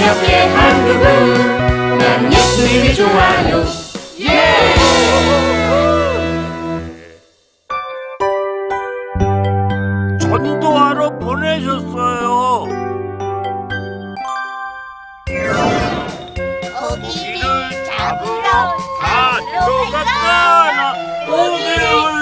즐겁게 한 그분. 난 예수님이 좋아요. 예! 전도하러 보내셨어요. 고기를 잡으러 가져갔잖아. 고기를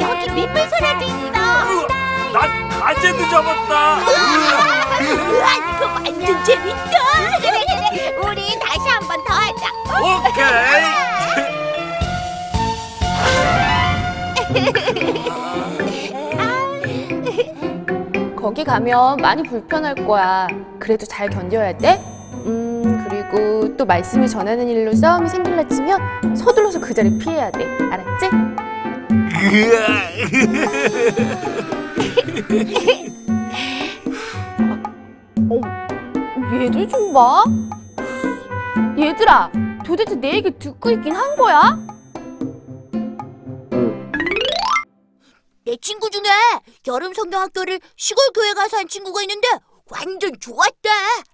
여기 민물소라도 있어. 난 가재도 잡았다. 우와, 이거 완전 재밌다. 그래, 그래. 우리 다시 한 번 더 하자. 오케이. 거기 가면 많이 불편할 거야. 그래도 잘 견뎌야 돼. 음, 그리고 또 말씀을 전하는 일로 싸움이 생길라 치면 서둘러서 그 자리 피해야 돼. 알았지? 얘들 좀 봐. 얘들아, 도대체 내 얘기 듣고 있긴 한 거야? 내 친구 중에 여름 성경학교를 시골 교회 가서 한 친구가 있는데 완전 좋았대.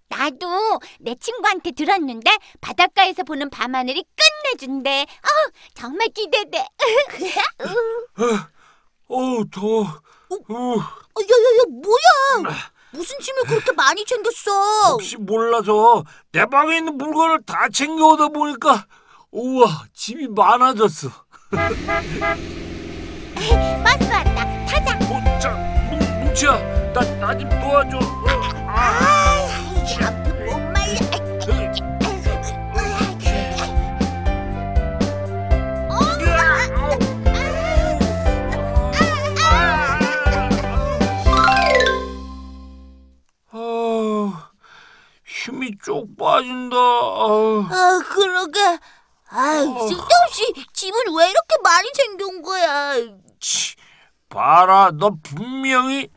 나도 내 친구한테 들었는데 바닷가에서 보는 밤하늘이 끝내준대. 어, 정말 기대돼. 어 더워. 어, 야야야 뭐야? 무슨 짐을 그렇게 많이 챙겼어? 혹시 몰라서 내 방에 있는 물건을 다 챙겨오다 보니까 우와 짐이 많아졌어. 버스 왔다. 타자. 어, 자, 뭉- 뭉치야, 나 나 좀 도와줘. 어, 아, 아, 아프 못 말려. 아, 힘이 쭉 빠진다. 아, 아 그러게. 아 쓸데없이 짐을 왜 이렇게 많이 챙겨온 거야? 치, 봐라, 너 분명히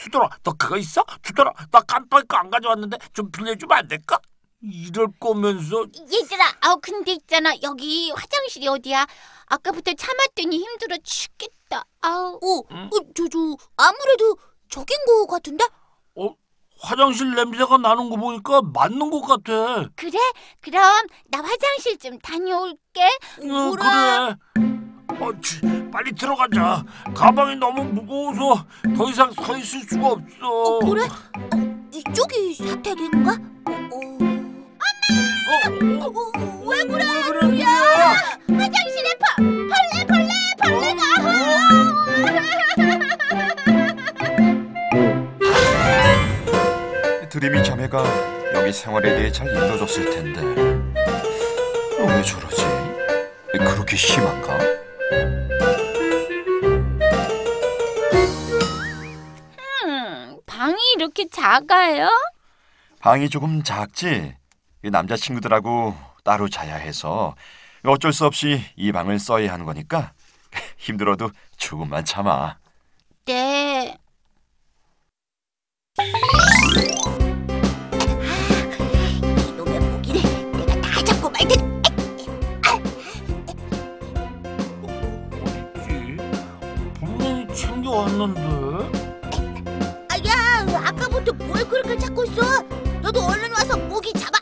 투덜아, 너 그거 있어? 투덜아, 나 깜빡이 거안 가져왔는데 좀 빌려주면 안 될까? 이럴 거면서 얘들아, 아우 근데 있잖아 여기 화장실이 어디야? 아까부터 참았더니 힘들어 죽겠다. 아우. 어, 응? 어, 저 저 아무래도 저긴 거 같은데? 어, 화장실 냄새가 나는 거 보니까 맞는 것 같아. 그래? 그럼 나 화장실 좀 다녀올게. 응, 그래. 어, 치, 빨리 들어가자. 가방이 너무 무거워서 더 이상 서 있을 수가 없어. 어, 그래? 어, 이쪽이 사택인가? 어, 어, 어, 어, 어, 왜 그래? 왜 그래? 화장실에 벌, 벌레, 벌레, 벌레가. 드림이 자매가 여기 생활에 대해 잘 일러줬을 텐데 어, 왜 저러지? 그렇게 심한가? 음, 방이 이렇게 작아요? 방이 조금 작지? 이 남자친구들하고 따로 자야 해서 어쩔 수 없이 이 방을 써야 하는 거니까 힘들어도 조금만 참아. 네. 챙겨왔는데. 아야, 아까부터 뭘 그렇게 찾고 있어? 너도 얼른 와서 모기 잡아.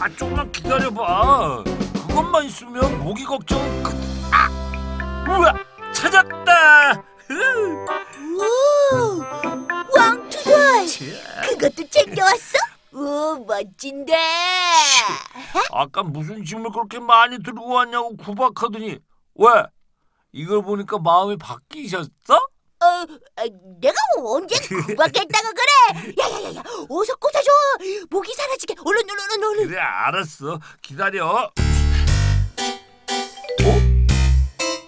아 조금만 기다려봐. 그것만 있으면 모기 걱정은 끝. 아, 우와, 찾았다. 흐. 오, 왕투돌. 그것도 챙겨왔어? 오, 멋진데. 아까 무슨 짐을 그렇게 많이 들고 왔냐고 구박하더니 왜? 이걸 보니까 마음이 바뀌셨어? 어, 아, 내가 뭐 언제 구박했다가 그래? 야야야야, 어서 꽂아줘. 모기 사라지게. 얼른 얼른 얼른 얼른. 그래 알았어 기다려 어?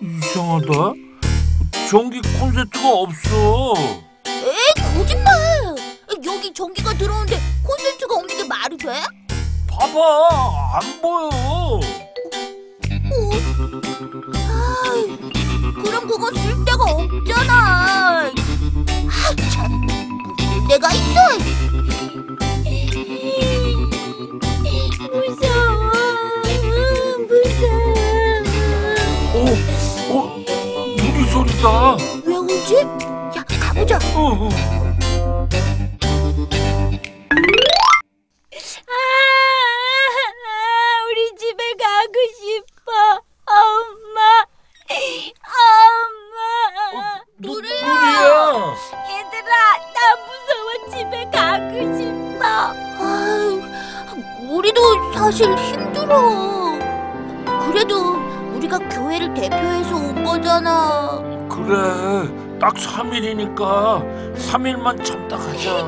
이상하다 전기 콘센트가 없어 에이, 거짓말. 여기 전기가 들어오는데 콘센트가 없는 게 말이 돼? 봐봐 안 보여 그거 쓸 데가 없잖아. 아, 참. 쓸 데가 있어. 우리가 교회를 대표해서 온 거잖아. 그래, 딱 3일이니까 3일만 참다 가자.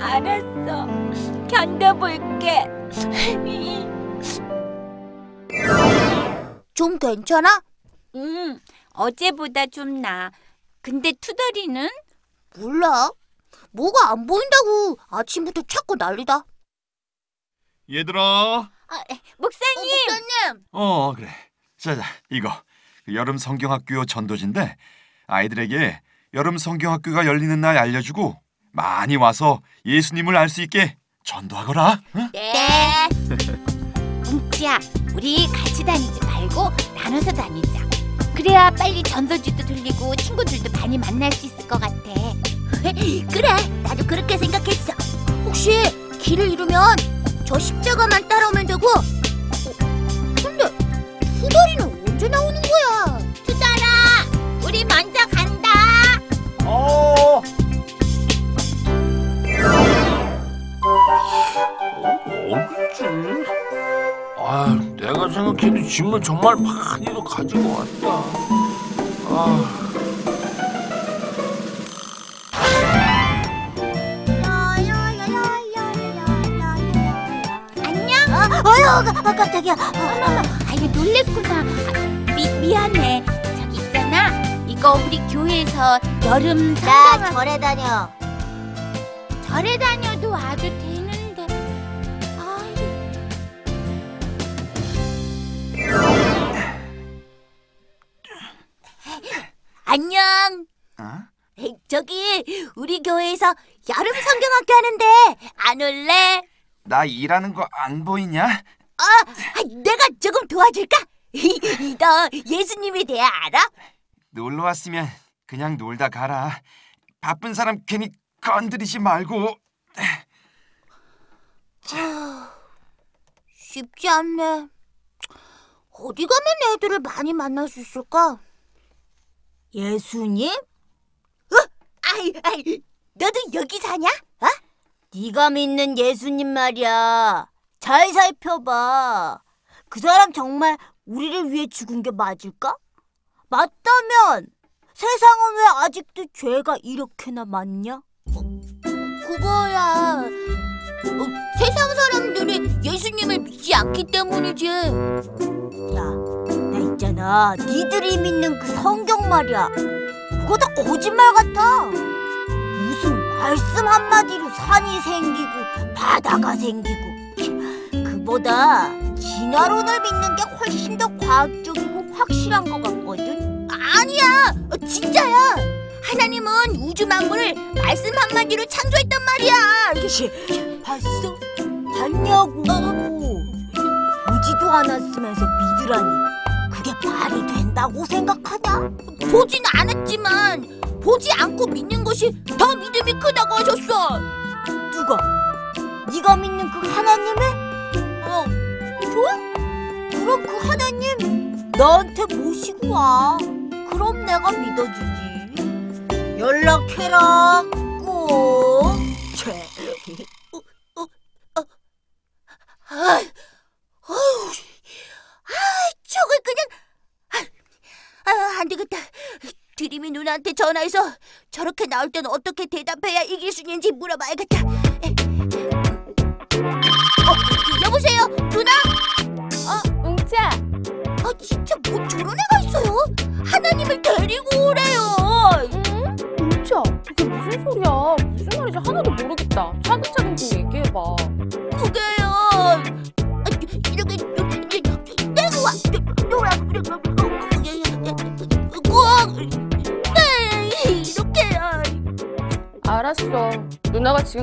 알았어. 견뎌볼게. 좀 괜찮아? 응, 어제보다 좀 나아. 근데 투덜이는? 몰라. 뭐가 안 보인다고 아침부터 자꾸 난리다. 얘들아. 아, 목사님! 목사님! 어 그래. 자 자 이거 그 여름 성경학교 전도지인데 아이들에게 여름 성경학교가 열리는 날 알려주고 많이 와서 예수님을 알 수 있게 전도하거라. 응? 네. 뭉치야, 우리 같이 다니지 말고 나눠서 다니자. 그래야 빨리 전도지도 들리고 친구들도 많이 만날 수 있을 것 같아. 그래, 나도 그렇게 생각했어. 혹시 길을 잃으면 저 십자가만 따라오면 되고. 어, 수달이는 언제 나오는 거야? 수달아, 우리 먼저 간다. 어. 어딨지? 아, 내가 생각해도 짐은 정말 많이도 가지고 왔다. 아, 안녕. 어, 어휴, 아, 깜짝이야. 아, 놀랬구나. 아, 미, 미안해. 저기 있잖아. 이거 우리 교회에서 여름 나 절에 다녀. 절에 다녀도 와도 되는데. 아이. 안녕. 어? 에이, 저기 우리 교회에서 여름 성경학교 하는데 안 올래? 나 일하는 거 안 보이냐? 아, 내가 조금 도와줄까? 너 예수님에 대해 알아? 놀러 왔으면 그냥 놀다 가라. 바쁜 사람 괜히 건드리지 말고. 쉽지 않네. 어디 가면 애들을 많이 만날 수 있을까? 예수님? 어? 아이, 아이, 너도 여기 사냐? 어? 네가 믿는 예수님 말이야. 잘 살펴봐. 그 사람 정말 우리를 위해 죽은 게 맞을까? 맞다면 세상은 왜 아직도 죄가 이렇게나 많냐? 그거야. 어, 세상 사람들이 예수님을 믿지 않기 때문이지. 야, 나 있잖아. 니들이 믿는 그 성경 말이야. 그거 다 거짓말 같아. 무슨 말씀 한마디로 산이 생기고 바다가 생기고. 그보다 진화론을 믿는 게 훨씬 더 과학적이고 확실한 것 같거든. 아니야, 어, 진짜야. 하나님은 우주 만물을 말씀 한마디로 창조했단 말이야. 봤어? 봤냐고. 보지도 않았으면서 믿으라니. 그게 말이 된다고 생각하냐? 보진 않았지만 보지 않고 믿는 것이 더 믿음이 크다고 하셨어. 그 하나님 나한테 모시고 와. 그럼 내가 믿어주지. 연락해라. 꼭. 아, 어휴, 아, 저걸 그냥, 아, 아, 안 되겠다. 드림이 누나한테 전화해서 저렇게 나올 땐 어떻게 대답해야 이길 수 있는지 물어봐야겠다. 에.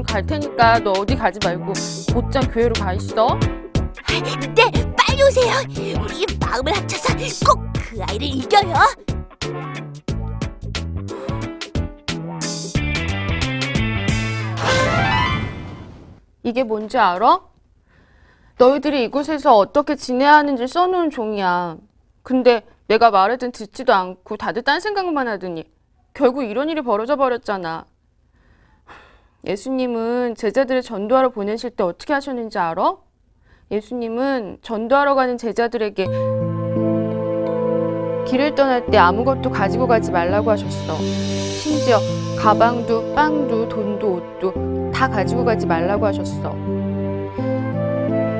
지금 갈 테니까 너 어디 가지 말고 곧장 교회로 가 있어. 네, 빨리 오세요. 우리 마음을 합쳐서 꼭 그 아이를 이겨요. 이게 뭔지 알아? 너희들이 이곳에서 어떻게 지내야 하는지 써놓은 종이야. 근데 내가 말하든 듣지도 않고 다들 딴 생각만 하더니 결국 이런 일이 벌어져 버렸잖아. 예수님은 제자들을 전도하러 보내실 때 어떻게 하셨는지 알아? 예수님은 전도하러 가는 제자들에게 길을 떠날 때 아무것도 가지고 가지 말라고 하셨어. 심지어 가방도 빵도 돈도 옷도 다 가지고 가지 말라고 하셨어.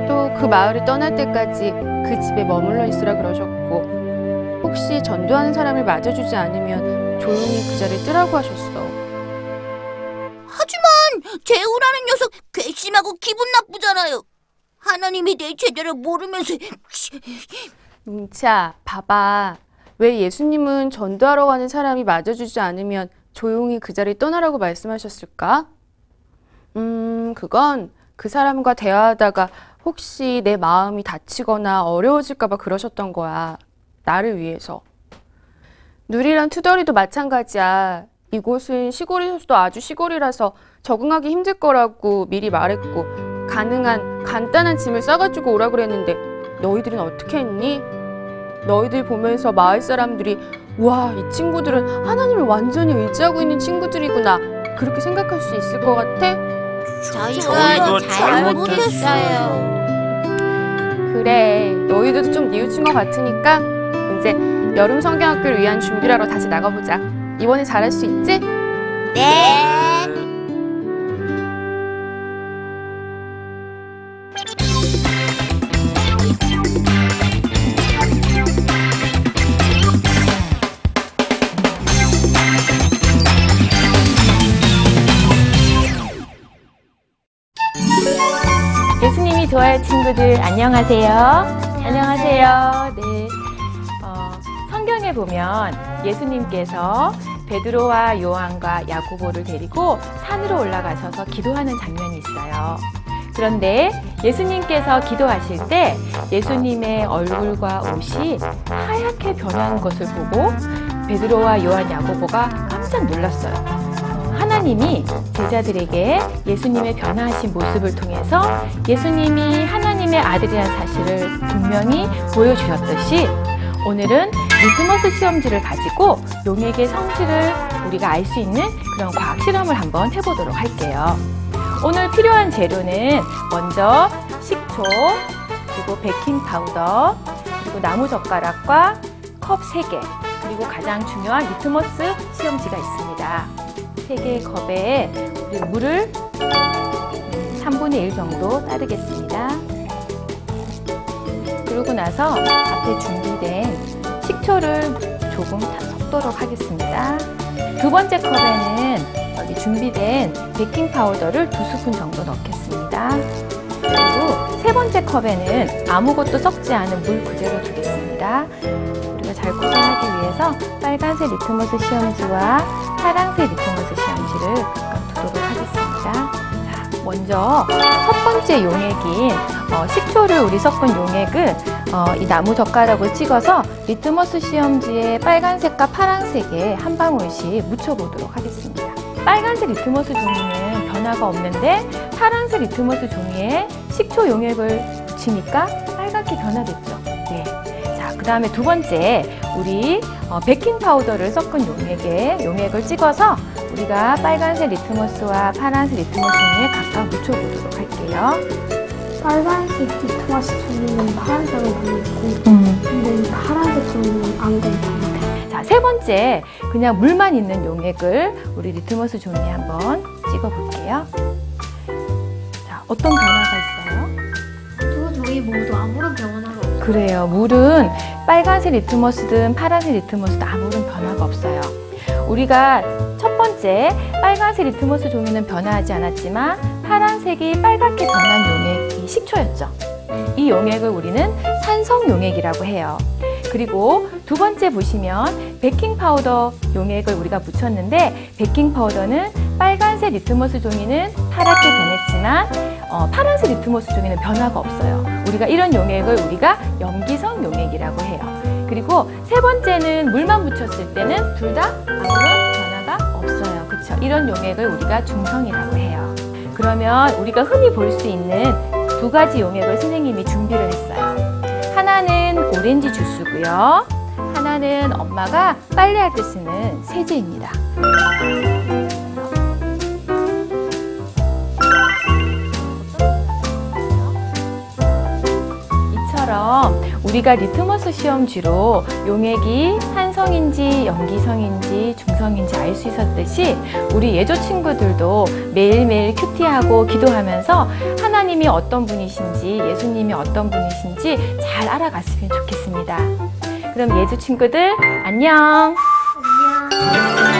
또 그 마을을 떠날 때까지 그 집에 머물러 있으라 그러셨고, 혹시 전도하는 사람을 맞아주지 않으면 조용히 그 자리를 뜨라고 하셨어. 재우라는 녀석 괘씸하고 기분 나쁘잖아요. 하나님이 내 제자를 모르면서 뭉치야, 봐봐. 왜 예수님은 전도하러 가는 사람이 맞아주지 않으면 조용히 그 자리 떠나라고 말씀하셨을까? 음, 그건 그 사람과 대화하다가 혹시 내 마음이 다치거나 어려워질까봐 그러셨던 거야. 나를 위해서. 누리랑 투덜이도 마찬가지야. 이곳은 시골에서도 아주 시골이라서 적응하기 힘들 거라고 미리 말했고, 가능한 간단한 짐을 싸가지고 오라 그랬는데, 너희들은 어떻게 했니? 너희들 보면서 마을 사람들이 와, 이 친구들은 하나님을 완전히 의지하고 있는 친구들이구나. 그렇게 생각할 수 있을 것 같아? 저희가 잘못했어요. 그래, 너희들도 좀 뉘우친 것 같으니까 이제 여름 성경학교를 위한 준비를 하러 다시 나가보자. 이번에 잘할 수 있지? 네. 예수님이 좋아할 친구들 안녕하세요. 안녕하세요. 네. 보면 예수님께서 베드로와 요한과 야고보를 데리고 산으로 올라가셔서 기도하는 장면이 있어요. 그런데 예수님께서 기도하실 때 예수님의 얼굴과 옷이 하얗게 변한 것을 보고 베드로와 요한 야고보가 깜짝 놀랐어요. 어, 하나님이 제자들에게 예수님의 변화하신 모습을 통해서 예수님이 하나님의 아들이라는 사실을 분명히 보여주셨듯이 오늘은 리트머스 시험지를 가지고 용액의 성질을 우리가 알 수 있는 그런 과학 실험을 한번 해보도록 할게요. 오늘 필요한 재료는 먼저 식초, 그리고 베이킹 파우더, 그리고 나무 젓가락과 컵 3개, 그리고 가장 중요한 리트머스 시험지가 있습니다. 3개의 컵에 물을 3분의 1 정도 따르겠습니다. 그러고 나서 앞에 준비된 식초를 조금 타- 섞도록 하겠습니다. 두 번째 컵에는 여기 준비된 베이킹 파우더를 두 스푼 정도 넣겠습니다. 그리고 세 번째 컵에는 아무것도 섞지 않은 물 그대로 두겠습니다. 우리가 잘 구분하기 위해서 빨간색 리트머스 시험지와 파란색 리트머스 시험지를 두도록 하겠습니다. 자, 먼저 첫 번째 용액인 어, 식초를 우리 섞은 용액을 어, 이 나무 젓가락을 찍어서 리트머스 시험지에 빨간색과 파란색에 한 방울씩 묻혀보도록 하겠습니다. 빨간색 리트머스 종이는 변화가 없는데 파란색 리트머스 종이에 식초 용액을 묻히니까 빨갛게 변화됐죠. 네. 자, 그 다음에 두 번째, 우리 어, 베이킹 파우더를 섞은 용액에 용액을 찍어서 우리가 빨간색 리트머스와 파란색 리트머스 종이에 각각 묻혀보도록 할게요. 빨간색 리트머스 종이는 파란색으로 보이고 근데 이 파란색 종이는 안 괜찮아요. 자, 세 번째, 그냥 물만 있는 용액을 우리 리트머스 종이에 한번 찍어 볼게요. 자, 어떤 변화가 있어요? 두 종이 모두 아무런 변화가 없어요. 그래요. 물은 빨간색 리트머스든 파란색 리트머스든 아무런 변화가 없어요. 우리가 첫 번째 빨간색 리트머스 종이는 변화하지 않았지만 파란색이 빨갛게 변한 용액이 식초였죠. 이 용액을 우리는 산성 용액이라고 해요. 그리고 두 번째 보시면 베이킹 파우더 용액을 우리가 묻혔는데 베이킹 파우더는 빨간색 리트머스 종이는 파랗게 변했지만 어, 파란색 리트머스 종이는 변화가 없어요. 우리가 이런 용액을 우리가 염기성 용액이라고 해요. 그리고 세 번째는 물만 묻혔을 때는 둘 다 아무런 변화가 없어요. 그렇죠? 이런 용액을 우리가 중성이라고 해요. 그러면 우리가 흔히 볼 수 있는 두 가지 용액을 선생님이 준비를 했어요. 하나는 오렌지 주스고요. 하나는 엄마가 빨래할 때 쓰는 세제입니다. 우리가 리트머스 시험지로 용액이 산성인지 염기성인지 중성인지 알 수 있었듯이 우리 예조 친구들도 매일매일 큐티하고 기도하면서 하나님이 어떤 분이신지 예수님이 어떤 분이신지 잘 알아갔으면 좋겠습니다. 그럼 예조 친구들 안녕. 예수